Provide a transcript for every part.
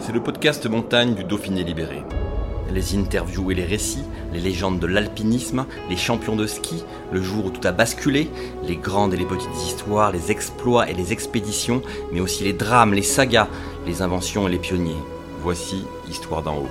C'est le podcast montagne du Dauphiné libéré. Les interviews et les récits, les légendes de l'alpinisme, les champions de ski, le jour où tout a basculé, les grandes et les petites histoires, les exploits et les expéditions, mais aussi les drames, les sagas, les inventions et les pionniers. Voici Histoire d'en haut.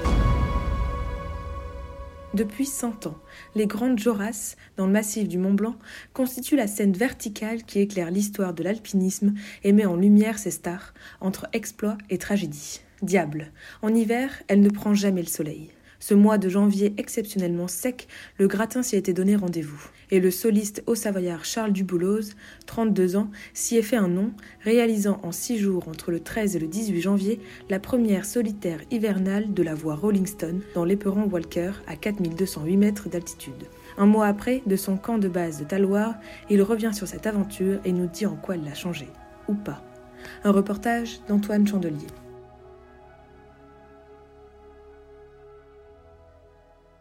Depuis 100 ans, les Grandes Jorasses, dans le massif du Mont Blanc, constituent la scène verticale qui éclaire l'histoire de l'alpinisme et met en lumière ses stars, entre exploits et tragédies. Diable, en hiver, elle ne prend jamais le soleil. Ce mois de janvier exceptionnellement sec, le gratin s'y était donné rendez-vous. Et le soliste haut-savoyard Charles Dubouloz, 32 ans, s'y est fait un nom, réalisant en six jours entre le 13 et le 18 janvier la première solitaire hivernale de la voie Rolling Stone dans l'éperon Walker à 4208 mètres d'altitude. Un mois après, de son camp de base de Taloir, il revient sur cette aventure et nous dit en quoi elle l'a changé. Ou pas. Un reportage d'Antoine Chandelier.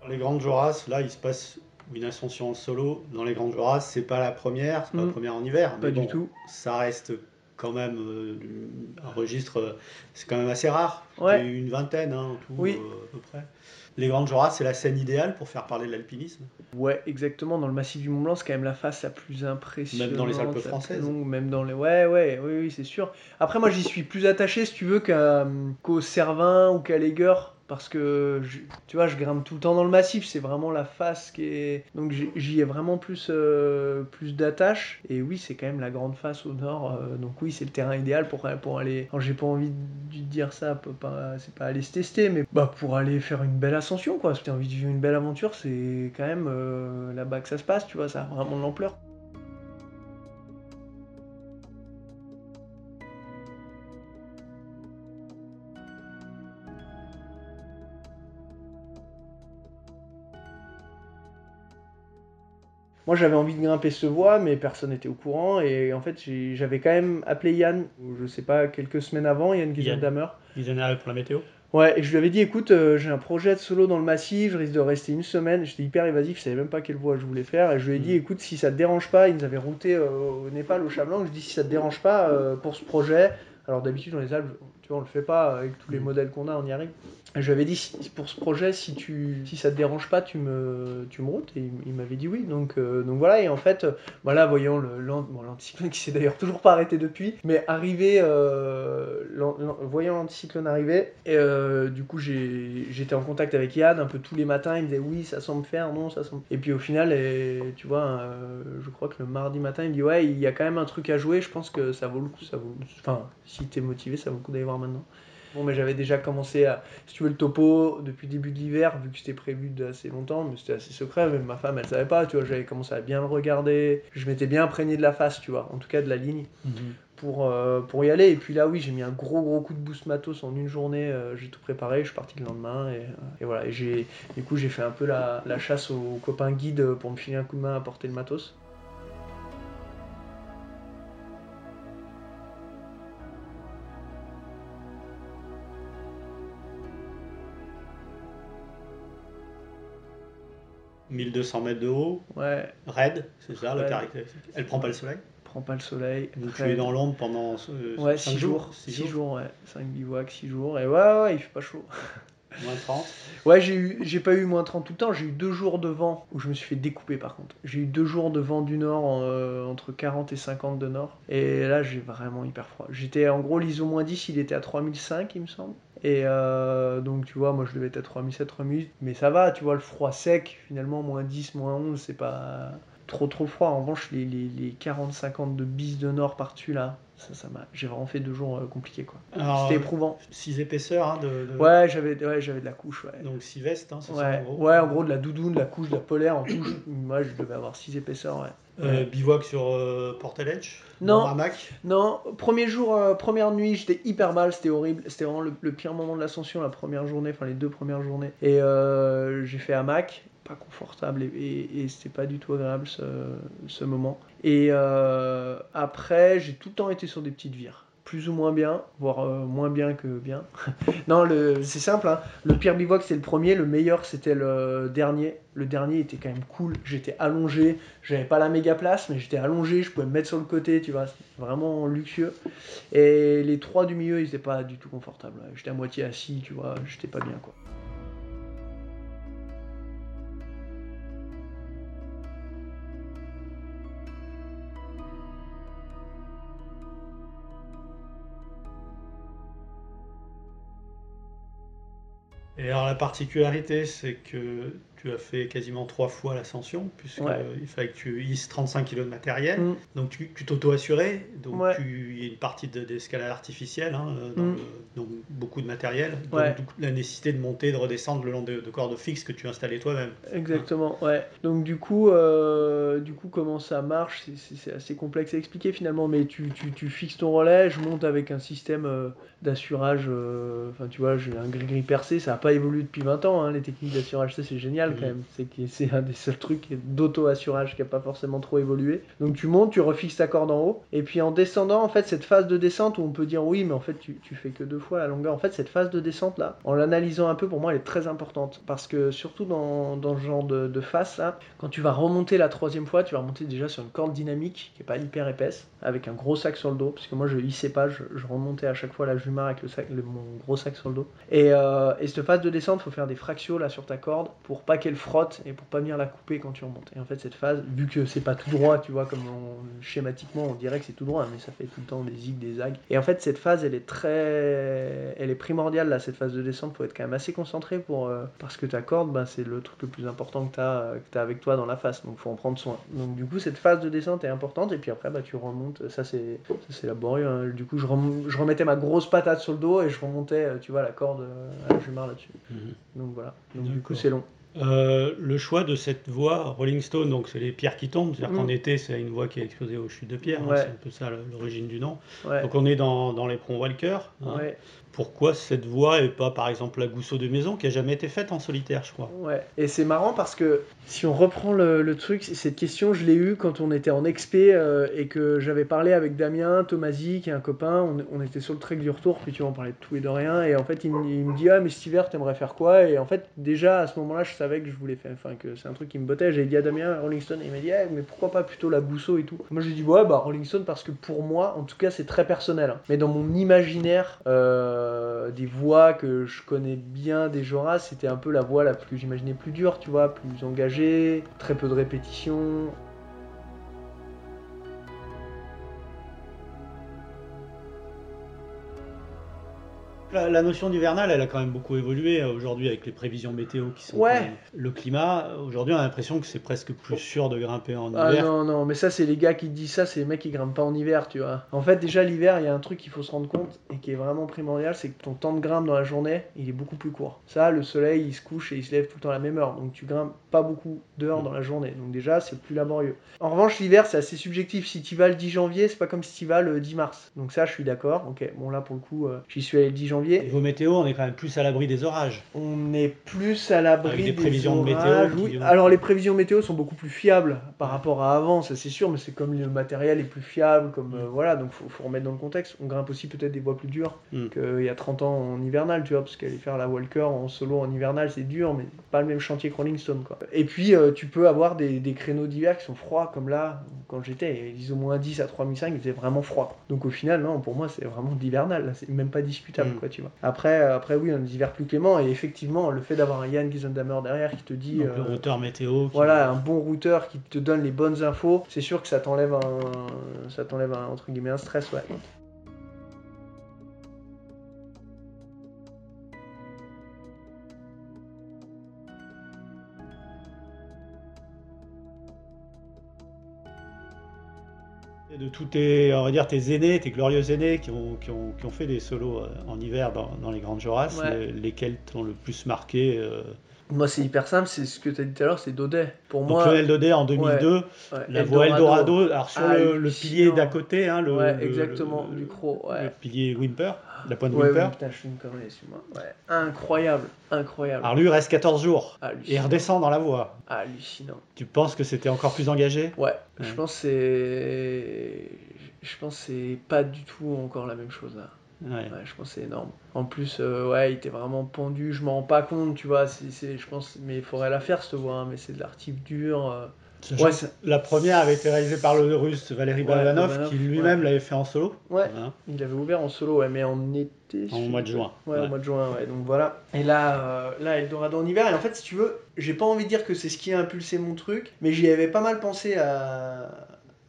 Les Grandes Joras, là, il se passe une ascension en solo. Dans les Grandes Joras, c'est pas la première, c'est pas la Mm. première en hiver. Pas du tout. Ça reste quand même euh, un registre, c'est quand même assez rare. Ouais. Il y a eu une vingtaine hein, en tout, Oui. euh, à peu près. Les Grandes Joras, c'est la scène idéale pour faire parler de l'alpinisme. Ouais, exactement. Dans le massif du Mont Blanc, c'est quand même la face la plus impressionnante. Même dans les Alpes françaises. longue, même dans les. Ouais, ouais, oui, oui, c'est sûr. Après, moi, j'y suis plus attaché, si tu veux, qu'au Cervin ou qu'à l'Aigueur. Parce que, tu vois, je grimpe tout le temps dans le massif, c'est vraiment la face qui est. Donc j'y- ai vraiment plus, euh, plus d'attache. Et oui, c'est quand même la grande face au nord. euh, donc oui, c'est le terrain idéal pour, pour aller. J'ai pas envie de dire ça, c'est pas aller se tester, mais bah, pour aller faire une belle ascension, quoi. Si t'as envie de vivre une belle aventure, c'est quand même euh, là-bas que ça se passe, tu vois, ça a vraiment de l'ampleur. Moi j'avais envie de grimper ce voie, mais personne n'était au courant. Et en fait, j'avais quand même appelé Yann, je sais pas, quelques semaines avant, Yann en arrivent pour la météo. Ouais, et je lui avais dit, écoute, euh, j'ai un projet de solo dans le massif, je risque de rester une semaine. J'étais hyper évasif, je savais même pas quelle voie je voulais faire. Et je lui ai dit, Mm. écoute, si ça te dérange pas, ils nous avaient routé euh, au Népal, au Chablanc. Je lui ai dit, si ça te dérange pas euh, pour ce projet, alors d'habitude dans les Alpes, tu vois, on le fait pas avec tous les Mm. modèles qu'on a, on y arrive. Je lui avais dit, pour ce projet, si, tu, si ça te dérange pas, tu me, tu me routes. Et il, m'avait dit oui. Donc, euh, donc voilà, et en fait, voilà, voyant le, l'an- bon, l'anticyclone qui s'est d'ailleurs toujours pas arrêté depuis, mais arrivé, euh, voyant l'anticyclone arriver, et, euh, du coup j'ai- j'étais en contact avec Yann un peu tous les matins, il me disait oui, ça semble faire, non, ça semble. Et puis au final, et, tu vois, je crois que le mardi matin, il me dit ouais, il y a quand même un truc à jouer, je pense que ça vaut le coup, ça vaut, enfin, si t'es motivé, ça vaut le coup d'aller voir maintenant. Bon, mais j'avais déjà commencé à, si tu veux, le topo depuis le début de l'hiver, vu que c'était prévu d'assez longtemps, mais c'était assez secret, même ma femme, elle savait pas, tu vois, j'avais commencé à bien le regarder, je m'étais bien imprégné de la face, tu vois, en tout cas de la ligne, pour, euh, pour y aller. Et puis là, oui, j'ai mis un gros gros coup de boost matos en une journée, euh, j'ai tout préparé, je suis parti le lendemain, et, euh, et voilà, et j'ai, du coup, j'ai fait un peu la, la chasse aux copains guides pour me filer un coup de main à porter le matos. – 1200 mètres de haut, Ouais, raide, c'est ça le Raide. caractéristique. Elle prend pas le soleil. prends pas le soleil. Donc tu es dans l'ombre pendant euh, Ouais, 5 6 jours. six 6 jours, ouais. 5 bivouacs, 6 jours. Et ouais, ouais, il fait pas chaud. Moins 30. Ouais, j'ai eu, j'ai pas eu moins 30 tout le temps. J'ai eu 2 jours de vent où je me suis fait découper par contre. J'ai eu 2 jours de vent du nord euh, entre 40 et 50 de nord. Et là, j'ai vraiment hyper froid. J'étais en gros, l'ISO moins 10, il était à 3005, il me semble. Et euh, donc, tu vois, moi je devais être à 3007, 3008. Mais ça va, tu vois, le froid sec, finalement, moins 10, moins 11, c'est pas. Trop trop froid. En revanche, les, les, les 40-50 de bis de nord par-dessus là, ça, ça m'a, j'ai vraiment fait deux jours euh, compliqués quoi. Alors, C'était éprouvant. 6 épaisseurs hein, de, de- Ouais, j'avais, ouais, j'avais de la couche. Ouais. Donc 6 vestes, hein, c'est ça Ouais, en gros. ouais, en gros de la doudoune, de la couche, de la polaire en touche. Moi, je devais avoir 6 épaisseurs. Ouais. Euh, bivouac sur euh, Portal Edge Non. Non, premier jour, euh, première nuit, j'étais hyper mal, c'était horrible. C'était vraiment le, le pire moment de l'ascension, la première journée, enfin les deux premières journées. Et j'ai fait hamac, pas confortable et, c'était pas du tout agréable ce, moment. Et euh, après, j'ai tout le temps été sur des petites vires. Plus ou moins bien, voire euh, moins bien que bien. non, le- c'est simple, hein. le pire bivouac c'était le premier, le meilleur c'était le dernier. Le dernier était quand même cool, j'étais allongé, j'avais pas la méga place, mais j'étais allongé, je pouvais me mettre sur le côté, tu vois, vraiment luxueux. Et les trois du milieu, ils étaient pas du tout confortables. J'étais à moitié assis, tu vois, j'étais pas bien quoi. Et alors la particularité, c'est que tu as fait quasiment trois fois l'ascension, puisqu'il Ouais. fallait que tu hisses 35 kg de matériel. Mm. Donc tu tu t'auto-assurais, donc Ouais. tu- il y a une partie de- d'escalade artificielle, hein, euh, dans Mm. le- donc beaucoup de matériel. Donc Ouais. la nécessité de monter, de redescendre le long de, de cordes fixes que tu installais toi-même. Exactement, ouais. Donc du coup, euh, du coup comment ça marche, c'est- assez complexe à expliquer finalement, mais tu, tu, tu fixes ton relais, je monte avec un système euh, d'assurage, euh, enfin tu vois, j'ai un gris-gris percé, ça n'a pas évolué depuis 20 ans, hein, les techniques d'assurage, ça c'est génial quand même, c'est que c'est un des seuls trucs d'auto-assurage qui n'a pas forcément trop évolué. Donc tu montes, tu refixes ta corde en haut, et puis en descendant, en fait, cette phase de descente où on peut dire oui, mais en fait tu, tu fais que deux fois la longueur, en fait cette phase de descente là, en l'analysant un peu, pour moi elle est très importante, parce que surtout dans, dans ce genre de, de face là, quand tu vas remonter la troisième fois, tu vas remonter déjà sur une corde dynamique qui est pas hyper épaisse, avec un gros sac sur le dos, parce que moi je hissais pas, je, je remontais à chaque fois la jumar avec le sac, le- mon gros sac sur le dos. Et, euh, et cette phase de descente, faut faire des fractios là sur ta corde pour pas qu'elle frotte et pour pas venir la couper quand tu remontes. Et en fait cette phase, vu que c'est pas tout droit, tu vois, comme on- schématiquement on dirait que c'est tout droit, mais ça fait tout le temps des zigs, des zags. Et en fait cette phase, elle est très, elle est primordiale là, cette phase de descente, faut être quand même assez concentré pour, euh, parce que ta corde, bah, c'est le truc le plus important que tu as, as avec toi dans la face, donc faut en prendre soin. Donc du coup cette phase de descente est importante et puis après bah, tu remontes, ça c'est laborieux. hein. Du coup je, rem- je remettais ma grosse patate sur le dos et je remontais, euh, tu vois, la corde euh, à la là-dessus. Donc voilà, donc du coup c'est long. Euh, le choix de cette voie Rolling Stone, donc c'est les pierres qui tombent, c'est-à-dire Mm. qu'en été c'est une voie qui est exposée aux chutes de pierres, hein, c'est un peu ça l'origine du nom. Ouais. Donc on est dans, dans les ponts Walker. hein. Ouais, Pourquoi cette voie et pas par exemple la Gousseau de Maison qui a jamais été faite en solitaire, je crois. ouais. Et c'est marrant parce que si on reprend le, truc, cette question, je l'ai eue quand on était en expé euh, et que j'avais parlé avec Damien, Tomasi, qui est un copain. On, était sur le trek du retour, puis tu vois, on parlait de tout et de rien. Et en fait, il me dit Ah, mais cet hiver, t'aimerais faire quoi? Et en fait, déjà à ce moment-là, je savais que je voulais faire, enfin, que c'est un truc qui me bottait. J'ai dit à Damien, Rolling Stone, et il m'a dit Eh, mais pourquoi pas plutôt la Gousseau et tout? Moi, j'ai dit Ouais, bah Rolling Stone, parce que pour moi, en tout cas, c'est très personnel. hein. Mais dans mon imaginaire, euh, des voix que je connais bien des Joras, c'était un peu la voie la plus j'imaginais plus dure, tu vois, plus engagée, très peu de répétitions. La, la notion d'hivernal, elle a quand même beaucoup évolué euh, aujourd'hui avec les prévisions météo qui sont. Ouais. Le climat, aujourd'hui, on a l'impression que c'est presque plus sûr de grimper en Ah hiver. non, non, mais ça, c'est les gars qui disent ça, c'est les mecs qui grimpent pas en hiver, tu vois. En fait, déjà, l'hiver, il y a un truc qu'il faut se rendre compte et qui est vraiment primordial, c'est que ton temps de grimpe dans la journée, il est beaucoup plus court. Ça, le soleil, il se couche et il se lève tout le temps à la même heure, donc tu grimpes pas beaucoup d'heures dans la journée. Donc déjà, c'est plus laborieux. En revanche, l'hiver, c'est assez subjectif. Si tu vas le 10 janvier, c'est pas comme si tu vas le 10 mars. Donc ça, je suis d'accord. Ok, bon là, pour le coup, euh, j'y suis allé le 10 janvier. Niveau météo, on est quand même plus à l'abri des orages. On est plus à l'abri des des prévisions de météo orages, oui. vont- Alors les prévisions météo sont beaucoup plus fiables par rapport à avant, ça c'est sûr, mais c'est comme le matériel est plus fiable, comme euh, voilà, donc faut, faut remettre dans le contexte. On grimpe aussi peut-être des voies plus dures Mm. qu'il y a 30 ans en hivernal, tu vois, parce qu'aller faire la Walker en solo en hivernal c'est dur, mais pas le même chantier que Rolling Stone quoi. Et puis euh, tu peux avoir des, des créneaux d'hiver qui sont froids, comme là, quand j'étais, ils ont moins 10 à 3005, il faisait vraiment froid. Donc au final, non, pour moi c'est vraiment d'hivernal, c'est même pas discutable Mm. quoi, tu vois. Après, euh, après oui, on des hivers plus cléments, et effectivement, le fait d'avoir un Yann Giesendamer derrière qui te dit. Donc, euh, le routeur météo. qui- voilà, un bon routeur qui te donne les bonnes infos, c'est sûr que ça t'enlève un, ça t'enlève un, entre guillemets un stress, ouais. De tous tes, on va dire, tes aînés, tes glorieux aînés qui ont, qui ont, qui ont fait des solos euh, en hiver dans, dans les grandes Jorasses, Ouais. lesquels t'ont le plus marqué euh, Moi, c'est hyper simple, c'est ce que tu as dit tout à l'heure, c'est Daudet. Pour Donc moi, Lionel Daudet en 2002, ouais, la voie Eldorado, alors sur Ah, le, le pilier d'à côté, hein, le, ouais, le- exactement, le- du croc, ouais. le pilier Wimper, la pointe Ouais, putain, je suis une connerie, excuse-moi. Ouais. Incroyable, incroyable. Alors lui, reste 14 jours et redescend dans la voie. Hallucinant. Tu penses que c'était encore plus engagé? Ouais, je pense que c'est. Je pense c'est pas du tout encore la même chose là. Ouais. Ouais, je pense que c'est énorme. En plus, euh, ouais, il était vraiment pendu, je m'en rends pas compte, tu vois, c'est, je pense, mais il faudrait la faire cette voix, hein, mais c'est de l'artif dur. euh. Ouais, la première avait été réalisée par le russe Valérie Ouais, qui lui-même ouais. l'avait fait en solo. Ouais, il avait ouvert en solo, ouais, mais en été. En mois de juin, Ouais, ouais. au mois de juin, ouais, donc voilà. Et là, euh, là, Eldorado en hiver, et en fait, si tu veux, j'ai pas envie de dire que c'est ce qui a impulsé mon truc, mais j'y avais pas mal pensé à,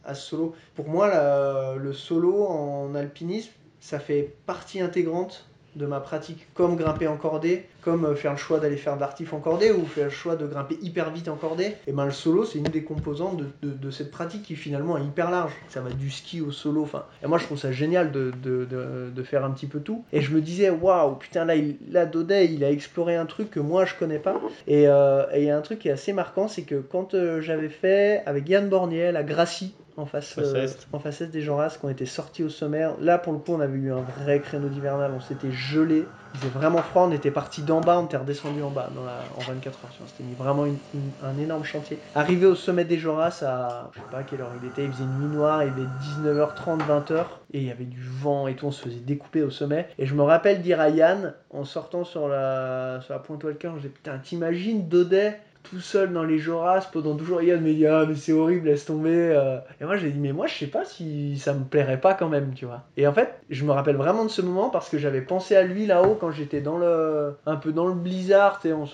à ce solo. Pour moi, la- le solo en alpinisme, ça fait partie intégrante de ma pratique, comme grimper en cordée, comme euh, faire le choix d'aller faire de l'artif en cordée ou faire le choix de grimper hyper vite en cordée. Et ben le solo, c'est une des composantes de, de- cette pratique qui finalement est hyper large. Ça va du ski au solo. Enfin, et moi je trouve ça génial de, faire un petit peu tout. Et je me disais waouh, putain là, il, là il a exploré un truc que moi je connais pas. Et euh, et il y a un truc qui est assez marquant, c'est que quand euh, j'avais fait avec Yann Borniel à Gracie en face, Face euh, est. en face est des gens qui ont été sortis au sommaire. Là, pour le coup, on avait eu un vrai créneau d'hivernal. On s'était gelé. Il faisait vraiment froid. On était parti d'en bas. On était redescendu en bas dans la- en 24 heures. C'était vraiment une- une- un énorme chantier. Arrivé au sommet des Joras à je sais pas à quelle heure il était. Il faisait nuit noire. Il avait 19h30, 20h. Et il y avait du vent et tout. On se faisait découper au sommet. Et je me rappelle dire à Yann, en sortant sur la, sur la pointe Walker, je disais Putain, t'imagines Daudet tout seul dans les Joras pendant 12 jours. Yann dit Ah, mais c'est horrible, laisse tomber. euh. Et moi, j'ai dit Mais moi, je sais pas si ça me plairait pas quand même, tu vois. Et en fait, je me rappelle vraiment de ce moment parce que j'avais pensé à lui là-haut quand j'étais dans le. un peu dans le blizzard, et on,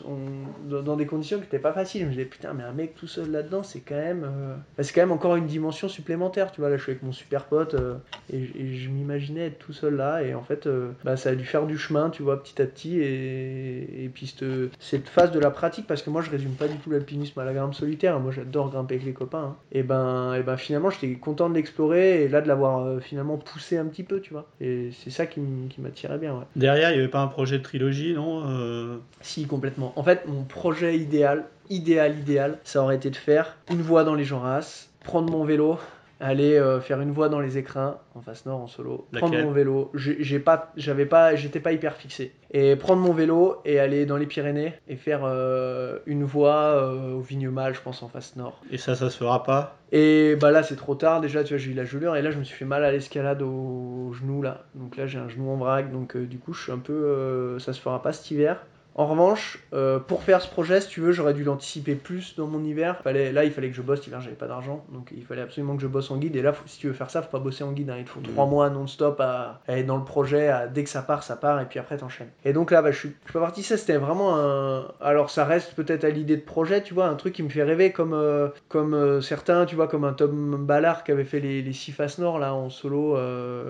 dans- des conditions qui étaient pas faciles. Je me disais Putain, mais un mec tout seul là-dedans, c'est quand même. euh, c'est quand même encore une dimension supplémentaire, tu vois. Là, je suis avec mon super pote euh, et, je m'imaginais être tout seul là. Et en fait, bah, ça a dû faire du chemin, tu vois, petit à petit. Et, puis, cette phase de la pratique, parce que moi, je résume pas du tout l'alpinisme à la grimpe solitaire. Moi, j'adore grimper avec les copains. hein. Et ben, et ben, finalement, j'étais content de l'explorer et là, de l'avoir euh, finalement poussé un petit peu, tu vois. Et c'est ça qui, m'attirait bien, ouais. Derrière, il n'y avait pas un projet de trilogie, non Euh, Si, complètement. En fait, mon projet idéal, idéal, idéal, ça aurait été de faire une voie dans les Joras, prendre mon vélo, aller euh, faire une voie dans les écrins, en face nord, en solo, prendre mon vélo, j'ai pas, j'avais pas, j'étais pas hyper fixé, et prendre mon vélo et aller dans les Pyrénées et faire euh, une voie euh, au Vignemal, je pense, en face nord. Et ça, ça se fera pas? Et bah là c'est trop tard déjà, tu vois, j'ai eu la gelure et là je me suis fait mal à l'escalade au genou là. Donc là j'ai un genou en vrac, donc euh, du coup je suis un peu, ça se fera pas cet hiver. En revanche, euh, pour faire ce projet, si tu veux, j'aurais dû l'anticiper plus dans mon hiver. Fallait, là, il fallait que je bosse. L'hiver, j'avais pas d'argent, donc il fallait absolument que je bosse en guide. Et là, faut- si tu veux faire ça, faut pas bosser en guide. hein. Il te faut trois mois non-stop à, à être dans le projet. à- dès que ça part, ça part, et puis après t'enchaînes. Et donc là, bah, je suis, je suis pas parti. Ça, c'était vraiment un. Alors, ça reste peut-être à l'idée de projet, tu vois, un truc qui me fait rêver, comme euh, comme euh, certains, tu vois, comme un Tom Ballard qui avait fait les, les six faces nord là en solo,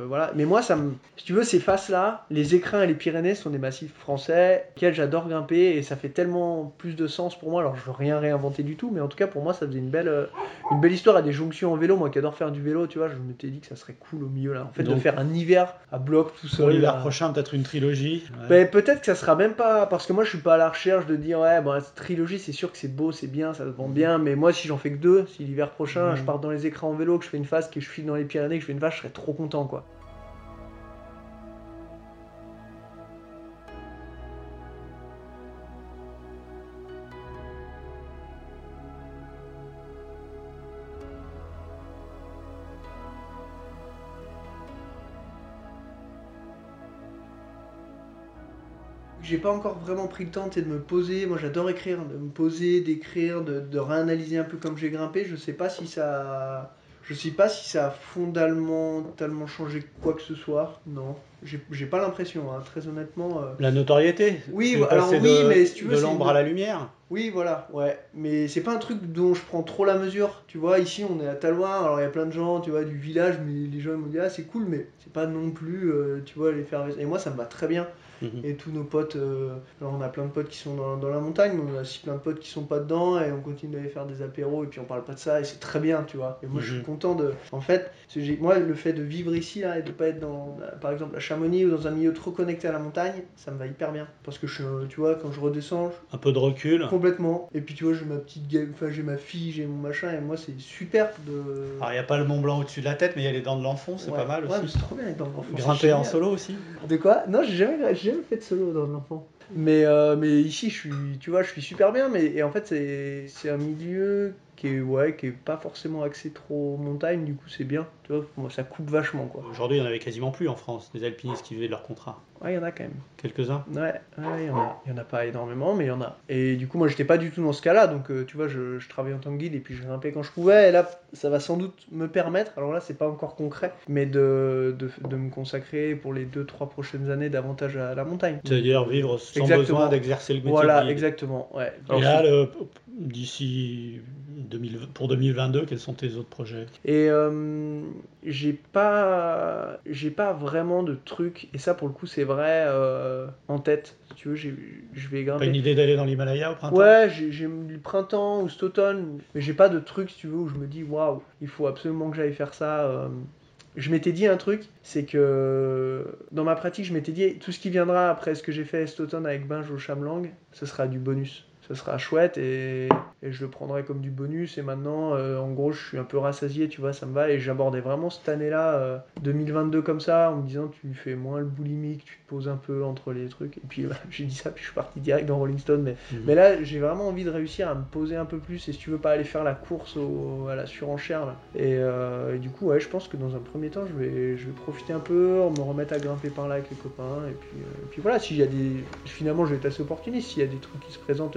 voilà. Mais moi, ça me, si tu veux, ces faces là, les écrins et les Pyrénées sont des massifs français auxquels j'adore grimper et ça fait tellement plus de sens pour moi. Alors, je veux rien réinventer du tout, mais en tout cas, pour moi, ça faisait une belle, euh, une belle histoire à des jonctions en vélo. Moi qui adore faire du vélo, tu vois, je m'étais dit que ça serait cool au milieu là. En fait, de Donc, faire un hiver à bloc tout Pour seul. l'hiver là. prochain, peut-être une trilogie. ouais. Ben, peut-être que ça sera même pas parce que moi je suis pas à la recherche de dire ouais bon cette trilogie c'est sûr que c'est beau c'est bien ça se vend bien mais moi si j'en fais que deux si l'hiver prochain Mhm. je pars dans les écrans en vélo que je fais une phase que je file dans les Pyrénées que je fais une vache je serais trop content quoi J'ai pas encore vraiment pris le temps de me poser. Moi, j'adore écrire, de me poser, d'écrire, de, de réanalyser un peu comme j'ai grimpé. Je sais pas si ça, je sais pas si ça a fondamentalement changé quoi que ce soit. Non, j'ai pas l'impression, hein, très honnêtement. euh. La notoriété. Oui, alors oui, de, mais si tu veux, de l'ombre une- à la lumière. Oui, voilà, ouais. Mais c'est pas un truc dont je prends trop la mesure. Tu vois, ici, on est à Talouin, alors il y a plein de gens, tu vois, du village, mais les gens ils me disent, ah, c'est cool, mais c'est pas non plus, euh, tu vois, les faire. Et moi, ça me va très bien. Mhm. Et tous nos potes, euh, alors on a plein de potes qui sont dans, dans la montagne, mais on a aussi plein de potes qui sont pas dedans, et on continue d'aller faire des apéros, et puis on parle pas de ça, et c'est très bien, tu vois. Et moi, je suis Mhm. content de. En fait, moi, le fait de vivre ici, là, et de pas être dans, par exemple, à Chamonix ou dans un milieu trop connecté à la montagne, ça me va hyper bien. Parce que je, suis, tu vois, quand je redescends, Un peu de recul. Complètement. Et puis tu vois, j'ai ma petite game, enfin j'ai ma fille, j'ai mon machin, et moi c'est super de. Alors, il n'y a pas le Mont Blanc au-dessus de la tête, mais il y a les dents de l'enfant, c'est Ouais. pas mal Ouais, aussi. c'est trop bien les dents de l'enfant. Grimper en solo aussi. De quoi? Non, j'ai jamais, j'ai jamais fait de solo dans l'enfant. Mais, euh, mais ici, je suis, tu vois, je suis super bien. Mais et en fait, c'est, c'est un milieu qui est, ouais, qui est pas forcément axé trop montagne. Du coup, c'est bien. Tu vois, moi, ça coupe vachement quoi. Aujourd'hui, il n'y en avait quasiment plus en France, des alpinistes qui vivaient de leur contrat. Ouais, il y en a quand même. Quelques-uns? Ouais, ouais, il y en a. Il y en a pas énormément, mais il y en a. Et du coup, moi, j'étais pas du tout dans ce cas-là. Donc, euh, tu vois, je, je travaillais en tant que guide et puis je grimpais quand je pouvais. Et là, ça va sans doute me permettre, alors là, c'est pas encore concret, mais de, de, de me consacrer pour les 2-3 prochaines années davantage à la montagne. C'est-à-dire vivre sans Exactement. besoin d'exercer le métier Voilà, exactement. Ouais. Et là, le- d'ici 2000 pour 2022, quels sont tes autres projets? Et euh, j'ai pas, j'ai pas vraiment de trucs, et ça pour le coup c'est vrai, euh, en tête. Si tu veux, j'ai- je vais Pas grimper. une idée d'aller dans l'Himalaya au printemps? Ouais, j'ai j'ai le printemps ou cet automne, mais j'ai pas de truc, si tu veux, où je me dis waouh, il faut absolument que j'aille faire ça. euh. Je m'étais dit un truc, c'est que dans ma pratique, je m'étais dit tout ce qui viendra après ce que j'ai fait cet automne avec Binge au Chamlang, ce sera du bonus. Ce sera chouette et, et je le prendrai comme du bonus. Et maintenant, euh, en gros, je suis un peu rassasié, tu vois, ça me va. Et j'abordais vraiment cette année-là, euh, 2022 comme ça, en me disant tu fais moins le boulimique, tu te poses un peu entre les trucs. Et puis bah, j'ai dit ça, puis je suis parti direct dans Rolling Stone. Mais Mhm. mais là, j'ai vraiment envie de réussir à me poser un peu plus. Et si tu veux pas aller faire la course au- à la surenchère, là. Et, euh, et du coup, ouais, je pense que dans un premier temps, je vais, je vais profiter un peu, me remettre à grimper par là avec les copains. Et puis, euh, et puis voilà, s'il y a des. Finalement, je vais être assez opportuniste. S'il y a des trucs qui se présentent,